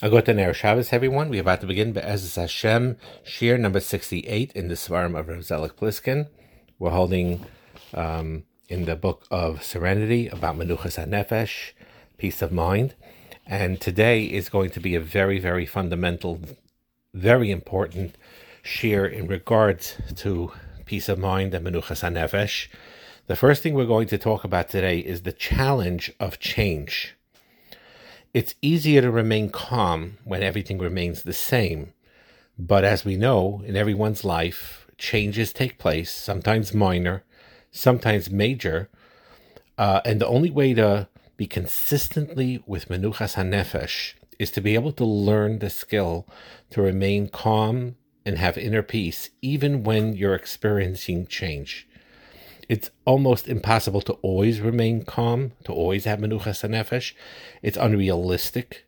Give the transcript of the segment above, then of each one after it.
Agotan Erev Shabbos, everyone. We're about to begin Be'ez Hashem, Shir number 68 in the Svarim of Rav Zelig Pliskin. We're holding um, in the book of Serenity about Menuchas HaNefesh, peace of mind. And today is going to be a very, very fundamental, very important Shir in regards to peace of mind and Menuchas HaNefesh. The first thing we're going to talk about today is the challenge of change it's easier to remain calm when everything remains the same. But as we know, in everyone's life, changes take place, sometimes minor, sometimes major. Uh, and the only way to be consistently with Menuchas HaNefesh is to be able to learn the skill to remain calm and have inner peace, even when you're experiencing change it's almost impossible to always remain calm, to always have menuchas nefesh. It's unrealistic.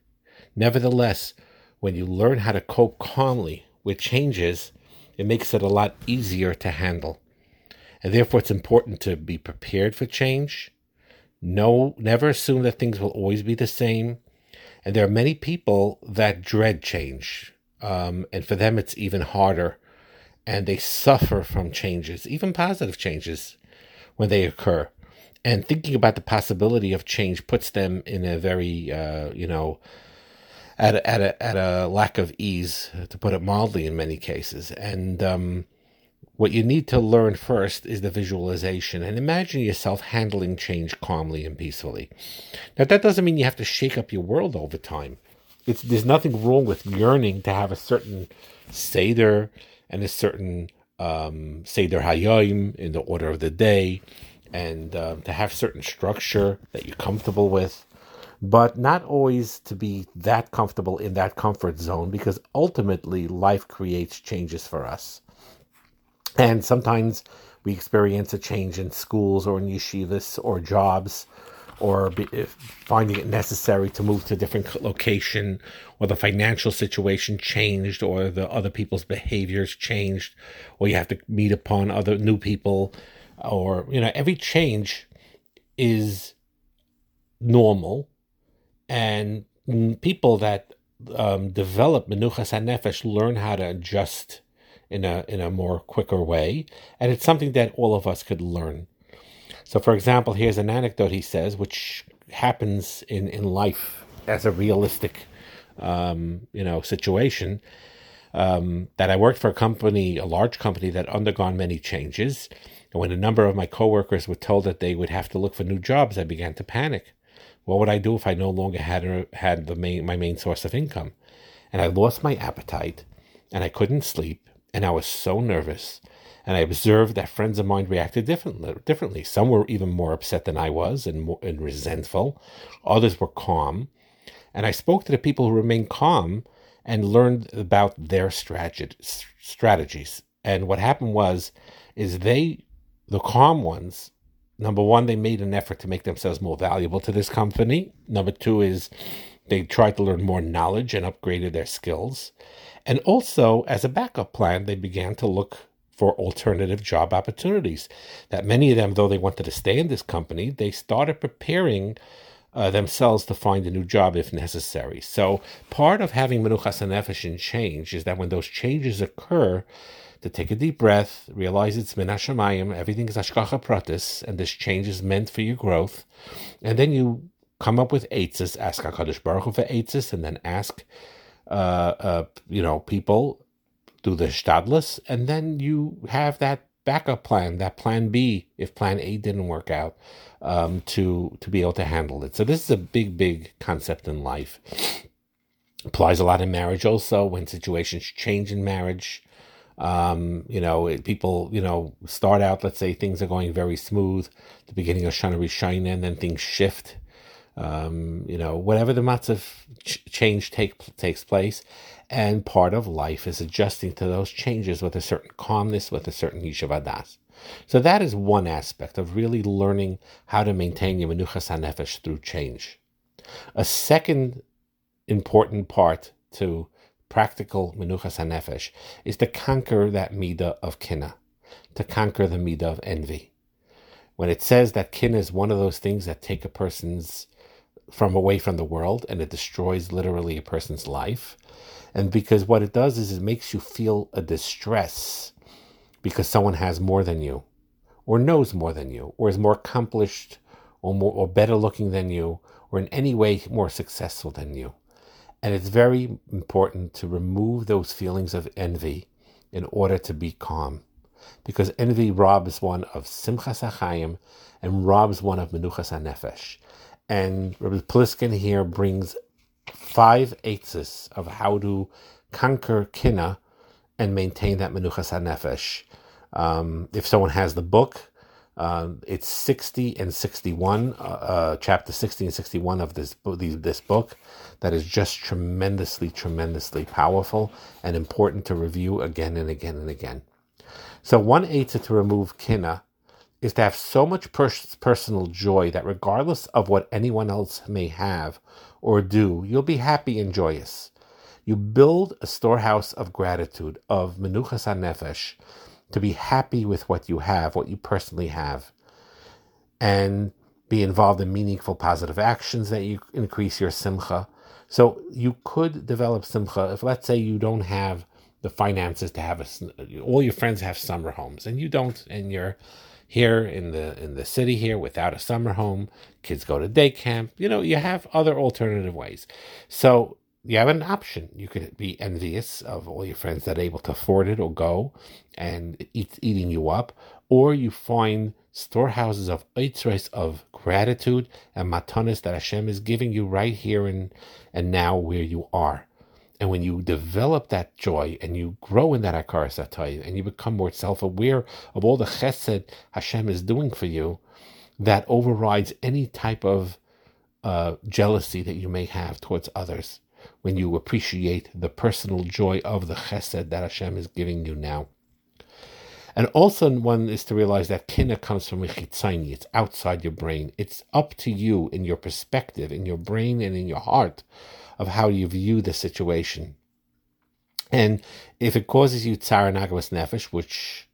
Nevertheless, when you learn how to cope calmly with changes, it makes it a lot easier to handle. And therefore, it's important to be prepared for change. No, never assume that things will always be the same. And there are many people that dread change. Um, and for them, it's even harder. And they suffer from changes, even positive changes when they occur. And thinking about the possibility of change puts them in a very, uh, you know, at a, at a at a lack of ease, to put it mildly, in many cases. And um, what you need to learn first is the visualization, and imagine yourself handling change calmly and peacefully. Now, that doesn't mean you have to shake up your world all the time. It's there's nothing wrong with yearning to have a certain seder and a certain um, Seder Hayom in the order of the day, and uh, to have certain structure that you're comfortable with, but not always to be that comfortable in that comfort zone because ultimately life creates changes for us. And sometimes we experience a change in schools or in yeshivas or jobs or be, finding it necessary to move to a different location, or the financial situation changed, or the other people's behaviors changed, or you have to meet upon other new people, or you know, every change is normal, and people that um, develop menuchas hanefesh learn how to adjust in a in a more quicker way, and it's something that all of us could learn. So, for example, here's an anecdote he says, which happens in, in life as a realistic, um, you know, situation. Um, that I worked for a company, a large company that undergone many changes. And when a number of my coworkers were told that they would have to look for new jobs, I began to panic. What would I do if I no longer had had the main, my main source of income? And I lost my appetite, and I couldn't sleep, and I was so nervous and I observed that friends of mine reacted differently. Differently, some were even more upset than I was and, more, and resentful. Others were calm, and I spoke to the people who remained calm and learned about their strategies. And what happened was, is they, the calm ones, number one, they made an effort to make themselves more valuable to this company. Number two is they tried to learn more knowledge and upgraded their skills. And also, as a backup plan, they began to look for alternative job opportunities. That many of them, though they wanted to stay in this company, they started preparing uh, themselves to find a new job if necessary. So part of having menuchas nefesh and change is that when those changes occur, to take a deep breath, realize it's min everything is hashgacha pratis, and this change is meant for your growth, and then you come up with eitzes, ask Hakadosh Baruch Hu for eitzes, and then ask, uh, uh, you know, people do the Stadless, and then you have that backup plan, that plan B, if plan A didn't work out, um, to to be able to handle it. So this is a big, big concept in life. Applies a lot in marriage also when situations change in marriage. Um, you know, it, people, you know, start out, let's say things are going very smooth, the beginning of Shana Rishayna, and then things shift. Um, you know, whatever the matzav ch- change take takes place, and part of life is adjusting to those changes with a certain calmness, with a certain yishavadas. So that is one aspect of really learning how to maintain your menuchas hanefesh through change. A second important part to practical menuchas hanefesh is to conquer that midah of kina, to conquer the midah of envy. When it says that kina is one of those things that take a person's from away from the world and it destroys literally a person's life. And because what it does is it makes you feel a distress because someone has more than you, or knows more than you, or is more accomplished, or more or better looking than you, or in any way more successful than you. And it's very important to remove those feelings of envy in order to be calm. Because envy robs one of simchas achayim and robs one of menuchas hanefesh. And Rabbi Pliskin here brings five eights of how to conquer kina and maintain that menuchas hanefesh. Um, if someone has the book, uh, it's 60 and 61, uh, uh, chapter 60 and 61 of this, this book, that is just tremendously, tremendously powerful and important to review again and again and again. So, one aid to remove kina is to have so much pers- personal joy that regardless of what anyone else may have or do, you'll be happy and joyous. You build a storehouse of gratitude, of menuchas nefesh, to be happy with what you have, what you personally have, and be involved in meaningful positive actions that you increase your simcha. So you could develop simcha if, let's say, you don't have the finances to have a. All your friends have summer homes, and you don't, and you're here in the in the city here without a summer home. Kids go to day camp. You know, you have other alternative ways. So you have an option. You could be envious of all your friends that are able to afford it or go and it's eating you up, or you find storehouses of eitzres of gratitude and matanis that Hashem is giving you right here and, and now where you are. And when you develop that joy and you grow in that akar and you become more self-aware of all the chesed Hashem is doing for you, that overrides any type of uh, jealousy that you may have towards others when you appreciate the personal joy of the chesed that Hashem is giving you now. And also, one is to realize that kina comes from chitzayni. It's outside your brain. It's up to you in your perspective, in your brain, and in your heart of how you view the situation. And if it causes you tsar nefesh, which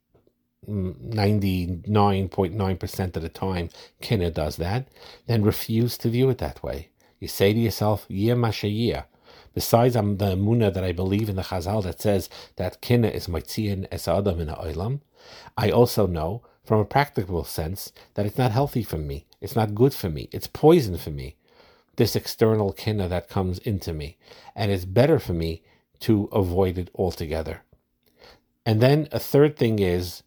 99.9% of the time kina does that, then refuse to view it that way. You say to yourself, Yeh Mashayeh. Besides I'm the Muna that I believe in the Chazal that says that Kina is Maitzian es Adam in Olam, I also know from a practical sense that it's not healthy for me. It's not good for me. It's poison for me. This external Kina that comes into me. And it's better for me to avoid it altogether. And then a third thing is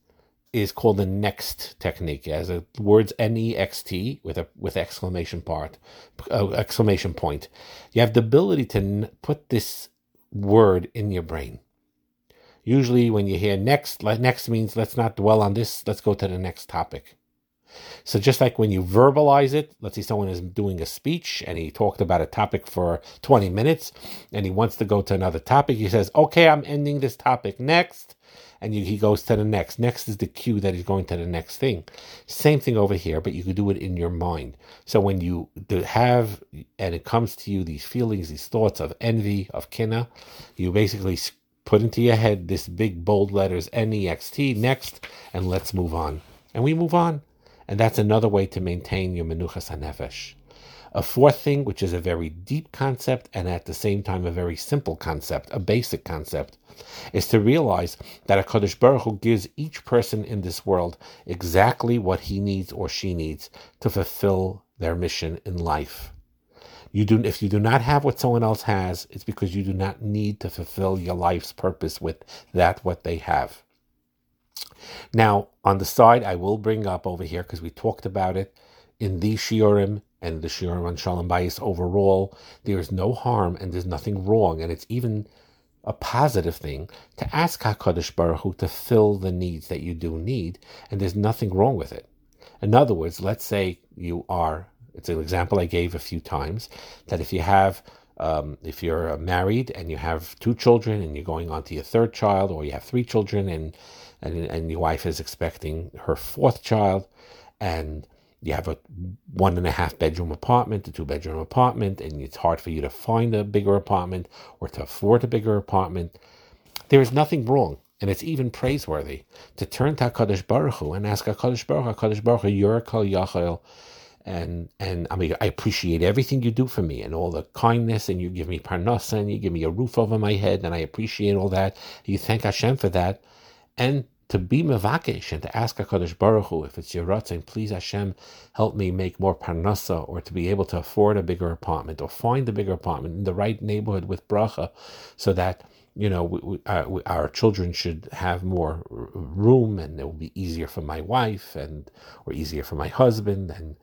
is called the next technique as a words n-e-x-t with a with exclamation part uh, exclamation point you have the ability to n- put this word in your brain usually when you hear next next means let's not dwell on this let's go to the next topic so just like when you verbalize it let's say someone is doing a speech and he talked about a topic for 20 minutes and he wants to go to another topic he says okay i'm ending this topic next and you, he goes to the next. Next is the cue that he's going to the next thing. Same thing over here, but you could do it in your mind. So when you have, and it comes to you, these feelings, these thoughts of envy, of kina, you basically put into your head this big bold letters N-E-X-T, next, and let's move on. And we move on. And that's another way to maintain your menuchas hanefesh. A fourth thing, which is a very deep concept and at the same time a very simple concept, a basic concept, is to realize that a Kaddish Baruch Hu gives each person in this world exactly what he needs or she needs to fulfill their mission in life. You do, if you do not have what someone else has, it's because you do not need to fulfill your life's purpose with that what they have. Now, on the side, I will bring up over here because we talked about it in the shiurim and the shiurim on Shalom Bayis overall. There is no harm and there's nothing wrong, and it's even a positive thing to ask HaKadosh Baruch Hu to fill the needs that you do need, and there's nothing wrong with it. In other words, let's say you are, it's an example I gave a few times, that if you have, um, if you're married and you have two children and you're going on to your third child, or you have three children and, and, and your wife is expecting her fourth child, and you have a one and a half bedroom apartment, a two bedroom apartment, and it's hard for you to find a bigger apartment or to afford a bigger apartment. There is nothing wrong, and it's even praiseworthy to turn to Hakadosh Baruch Hu and ask Hakadosh Baruch Hakadosh Baruch Hu, You're Kol and and I mean I appreciate everything you do for me and all the kindness and you give me parnasa and you give me a roof over my head and I appreciate all that. You thank Hashem for that, and to be mevakesh and to ask Hakadosh Baruch Hu if it's your ratzon, please Hashem help me make more parnasa or to be able to afford a bigger apartment or find a bigger apartment in the right neighborhood with bracha, so that you know, we, we, uh, we, our children should have more room, and it will be easier for my wife, and or easier for my husband, and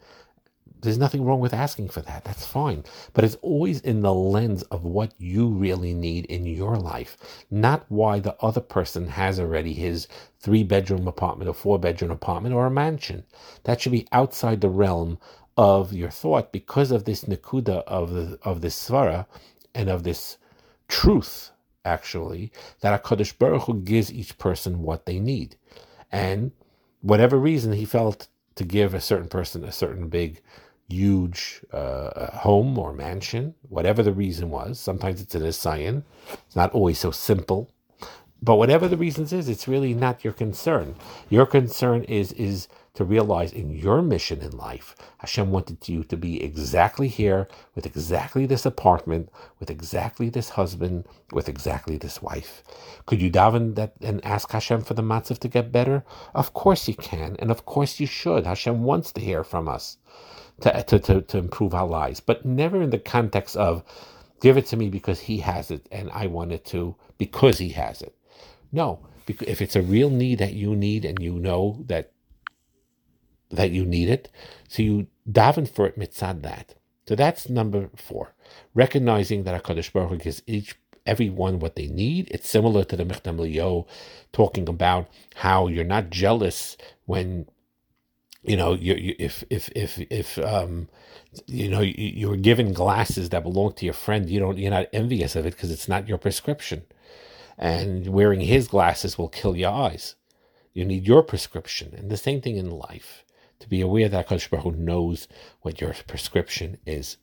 there's nothing wrong with asking for that. That's fine. But it's always in the lens of what you really need in your life, not why the other person has already his three bedroom apartment or four bedroom apartment or a mansion. That should be outside the realm of your thought because of this nakuda of of this svara and of this truth actually, that HaKadosh Baruch Hu gives each person what they need. And whatever reason he felt to give a certain person a certain big, huge uh, home or mansion, whatever the reason was. Sometimes it's an assign. It's not always so simple. But whatever the reasons is, it's really not your concern. Your concern is is to realize in your mission in life, Hashem wanted you to be exactly here with exactly this apartment, with exactly this husband, with exactly this wife. Could you daven that and ask Hashem for the matzav to get better? Of course you can, and of course you should. Hashem wants to hear from us to, to, to, to improve our lives, but never in the context of give it to me because he has it and I want it to because he has it. No, because if it's a real need that you need and you know that that you need it. So you daven for it mitzad that. So that's number four. Recognizing that HaKadosh Baruch Hu gives each everyone what they need. It's similar to the Michtav MeEliyahu talking about how you're not jealous when you know you, you if if if if um you know you, you're given glasses that belong to your friend you don't you're not envious of it because it's not your prescription. And wearing his glasses will kill your eyes. You need your prescription. And the same thing in life. To be aware that Hakadosh Baruch knows what your prescription is.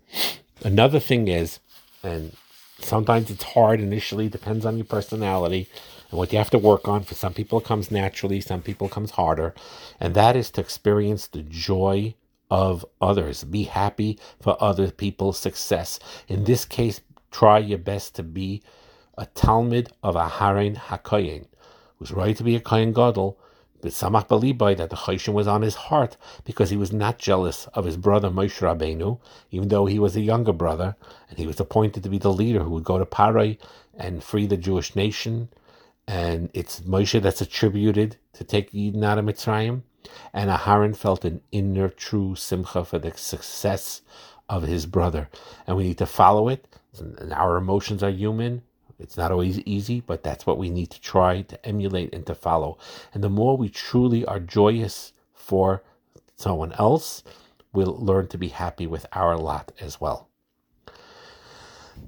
Another thing is, and sometimes it's hard initially, depends on your personality and what you have to work on. For some people, it comes naturally, some people, comes harder, and that is to experience the joy of others. Be happy for other people's success. In this case, try your best to be a Talmud of Aharon HaKohen, who's right to be a Kohen Gadol, but Samach Balibai that the Choshen was on his heart because he was not jealous of his brother Moshe Rabbeinu, even though he was a younger brother, and he was appointed to be the leader who would go to Parai and free the Jewish nation. And it's Moshe that's attributed to take Eden out of Mitzrayim. And Aharon felt an inner true simcha for the success of his brother. And we need to follow it. And our emotions are human. It's not always easy, but that's what we need to try to emulate and to follow. And the more we truly are joyous for someone else, we'll learn to be happy with our lot as well.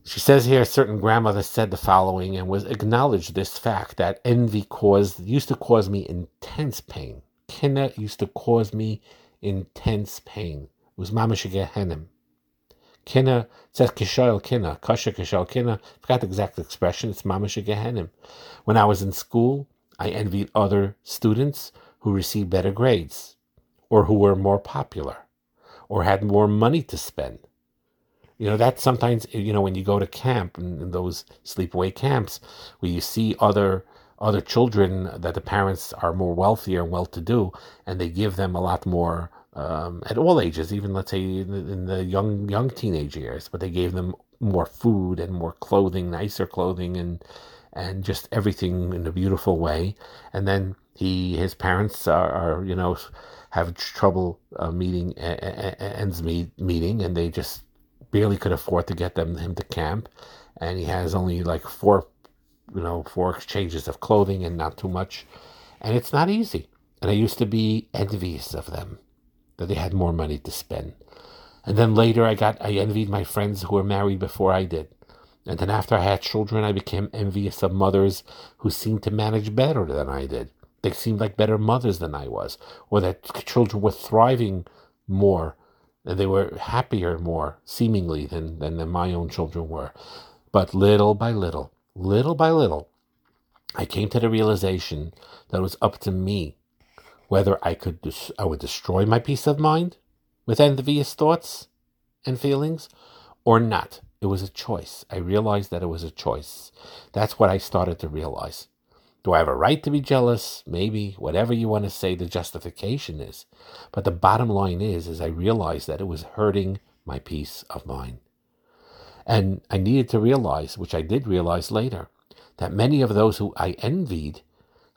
She says here, a certain grandmother said the following and was acknowledged this fact that envy caused used to cause me intense pain. Kina used to cause me intense pain. It was mamash gehenim. Kina says kishoil kina, kasha kishoil kina. Forgot the exact expression. It's mamash gehenim. When I was in school, I envied other students who received better grades, or who were more popular, or had more money to spend. You know that sometimes you know when you go to camp and in those sleepaway camps where you see other other children that the parents are more wealthier and well to do, and they give them a lot more um, at all ages, even let's say in the, in the young young teenage years. But they gave them more food and more clothing, nicer clothing, and and just everything in a beautiful way. And then he, his parents are, are you know, have trouble uh, meeting ends meet meeting, and they just barely could afford to get them him to camp. And he has only like four, you know, four exchanges of clothing and not too much, and it's not easy. And I used to be envious of them that they had more money to spend. And then later I got I envied my friends who were married before I did. And then after I had children I became envious of mothers who seemed to manage better than I did. They seemed like better mothers than I was, or that children were thriving more and they were happier more, seemingly, than, than, than my own children were. But little by little, little by little, I came to the realization that it was up to me whether I could I would destroy my peace of mind with envious thoughts and feelings or not. It was a choice. I realized that it was a choice. That's what I started to realize. Do I have a right to be jealous? Maybe, whatever you want to say the justification is. But the bottom line is, is I realized that it was hurting my peace of mind. And I needed to realize, which I did realize later, that many of those who I envied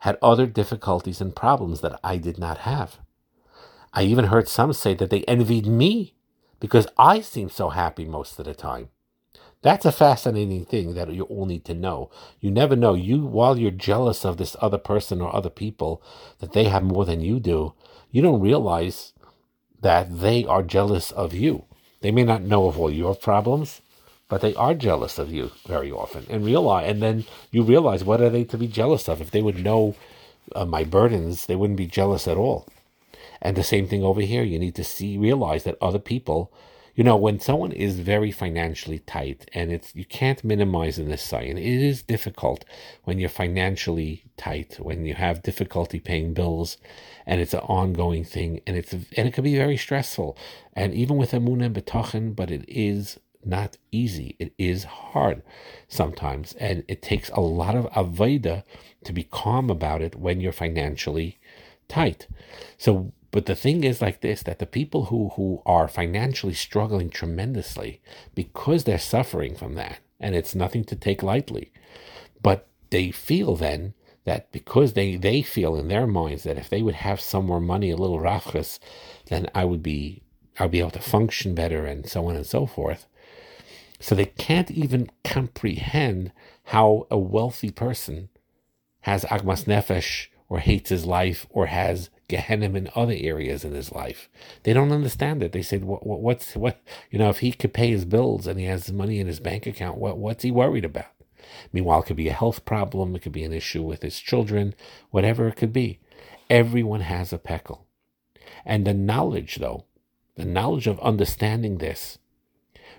had other difficulties and problems that I did not have. I even heard some say that they envied me because I seemed so happy most of the time. That's a fascinating thing that you all need to know. You never know. You, while you're jealous of this other person or other people, that they have more than you do, you don't realize that they are jealous of you. They may not know of all your problems, but they are jealous of you very often and realize and then you realize what are they to be jealous of if they would know uh, my burdens they wouldn't be jealous at all and the same thing over here you need to see realize that other people you know when someone is very financially tight and it's you can't minimize in this sign it is difficult when you're financially tight when you have difficulty paying bills and it's an ongoing thing and it's and it can be very stressful and even with emunah and betachin but it is not easy. It is hard sometimes, and it takes a lot of avoda to be calm about it when you're financially tight. So, but the thing is like this: that the people who who are financially struggling tremendously because they're suffering from that, and it's nothing to take lightly, but they feel then that because they they feel in their minds that if they would have some more money, a little rachas, then I would be I'll be able to function better, and so on and so forth. So they can't even comprehend how a wealthy person has agmas nefesh or hates his life or has Gehenna in other areas in his life. They don't understand it. They say, what, what, what's, what, you know, if he could pay his bills and he has money in his bank account, what, what's he worried about? Meanwhile, it could be a health problem. It could be an issue with his children, whatever it could be. Everyone has a peckle. And the knowledge, though, the knowledge of understanding this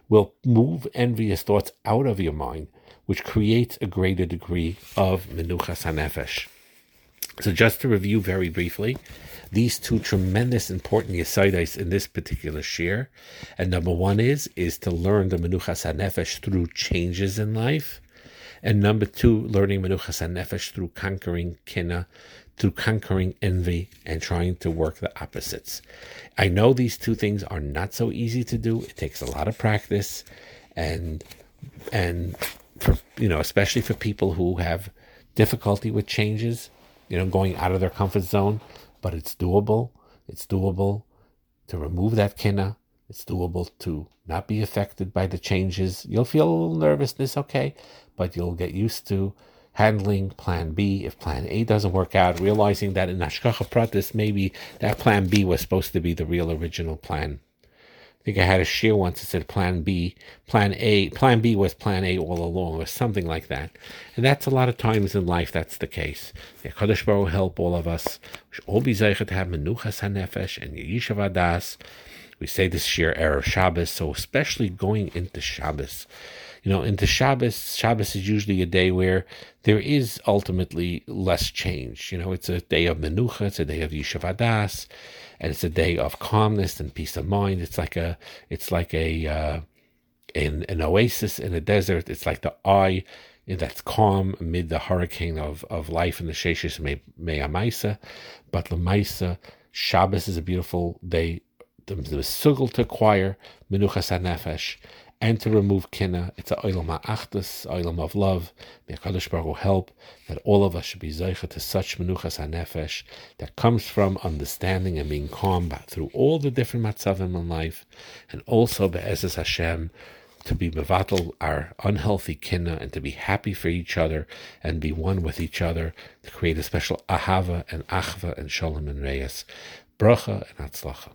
will move envious thoughts out of your mind, which creates a greater degree of menuchas hanefesh. So, just to review very briefly, these two tremendous important yesaides in this particular shir, and number one is is to learn the menuchas hanefesh through changes in life, and number two, learning menuchas hanefesh through conquering kina, through conquering envy and trying to work the opposites. I know these two things are not so easy to do. It takes a lot of practice and and for you know, especially for people who have difficulty with changes, you know, going out of their comfort zone, but it's doable. It's doable to remove that kina. It's doable to not be affected by the changes. You'll feel a little nervousness, okay, but you'll get used to handling plan B if plan A doesn't work out, realizing that in Hashgacha Pratis, maybe that plan B was supposed to be the real original plan. I think I had a share once that said plan B, plan A, plan B was plan A all along, or something like that. And that's a lot of times in life that's the case. The Kodesh Baruch help all of us. We all be zeichet to have and. We say this year Erev Shabbos, so especially going into Shabbos you know, into Shabbos, Shabbos is usually a day where there is ultimately less change. You know, it's a day of Menucha, it's a day of Yishavadas, and it's a day of calmness and peace of mind. It's like a, it's like a, uh, an, an oasis in a desert. It's like the eye that's calm amid the hurricane of, of life in the Sheshis Me'amaisa. But the Maisa, Shabbos is a beautiful day. The, to acquire Menuchas HaNefesh and to remove kina. It's a oilam ha'achdus, oilam of love. May HaKadosh Baruch Hu help that all of us should be zeicha to such menuchas hanefesh that comes from understanding and being calm through all the different matzavim in life, and also be'ezes Hashem to be mevatel our unhealthy kina and to be happy for each other and be one with each other to create a special ahava and achva and shalom and reyes. Bracha and atzlacha.